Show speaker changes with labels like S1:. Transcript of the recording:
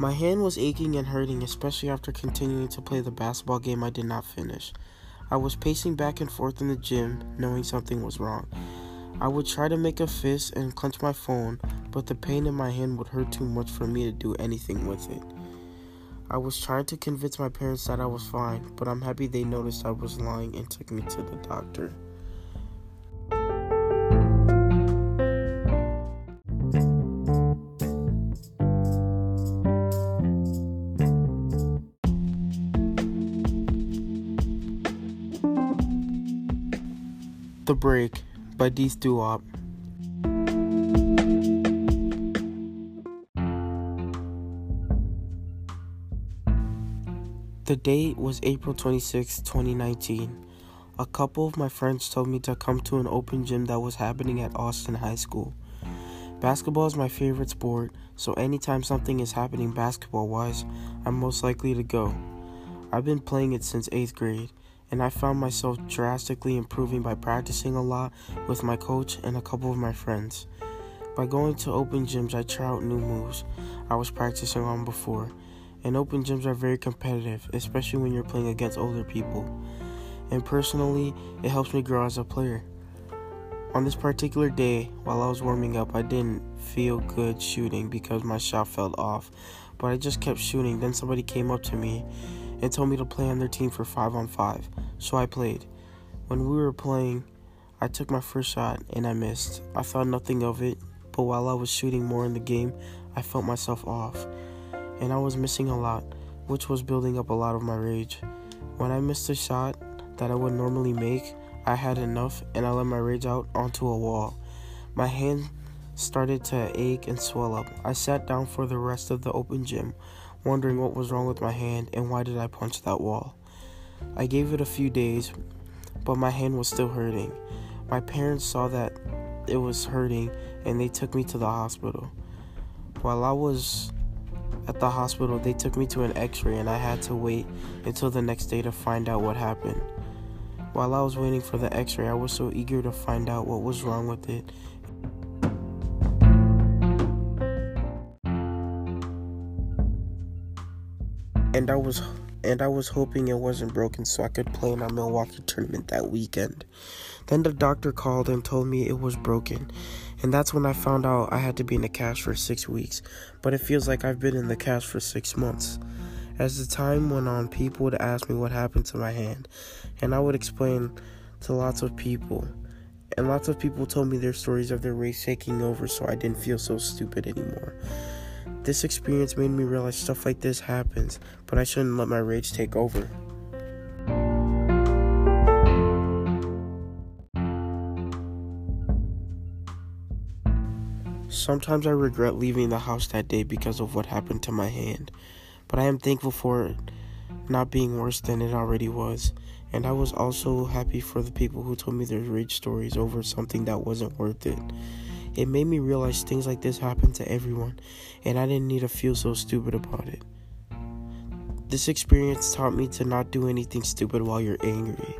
S1: My hand was aching and hurting, especially after continuing to play the basketball game I did not finish. I was pacing back and forth in the gym, knowing something was wrong. I would try to make a fist and clench my phone, but the pain in my hand would hurt too much for me to do anything with it. I was trying to convince my parents that I was fine, but I'm happy they noticed I was lying and took me to the doctor. The Break by Dees Duop. The date was April 26, 2019. A couple of my friends told me to come to an open gym that was happening at Austin High School. Basketball is my favorite sport, so anytime something is happening basketball wise, I'm most likely to go. I've been playing it since 8th grade, and I found myself drastically improving by practicing a lot with my coach and a couple of my friends. By going to open gyms, I try out new moves I was practicing on before and open gyms are very competitive, especially when you're playing against older people. And personally, it helps me grow as a player. On this particular day, while I was warming up, I didn't feel good shooting because my shot felt off, but I just kept shooting. Then somebody came up to me and told me to play on their team for 5 on 5, so I played. When we were playing, I took my first shot and I missed. I thought nothing of it, but while I was shooting more in the game, I felt myself off and I was missing a lot, which was building up a lot of my rage. When I missed a shot that I would normally make, I had enough and I let my rage out onto a wall. My hand started to ache and swell up. I sat down for the rest of the open gym, wondering what was wrong with my hand and why did I punch that wall. I gave it a few days, but my hand was still hurting. My parents saw that it was hurting and they took me to the hospital. While I was at the hospital, they took me to an x ray, and I had to wait until the next day to find out what happened. While I was waiting for the x ray, I was so eager to find out what was wrong with it. And I was and I was hoping it wasn't broken so I could play in our Milwaukee tournament that weekend. Then the doctor called and told me it was broken and that's when I found out I had to be in the cast for six weeks. But it feels like I've been in the cast for six months. As the time went on, people would ask me what happened to my hand, and I would explain to lots of people. And lots of people told me their stories of their race taking over, so I didn't feel so stupid anymore. This experience made me realize stuff like this happens, but I shouldn't let my rage take over. Sometimes I regret leaving the house that day because of what happened to my hand, but I am thankful for it not being worse than it already was. And I was also happy for the people who told me their rage stories over something that wasn't worth it. It made me realize things like this happen to everyone, and I didn't need to feel so stupid about it. This experience taught me to not do anything stupid while you're angry.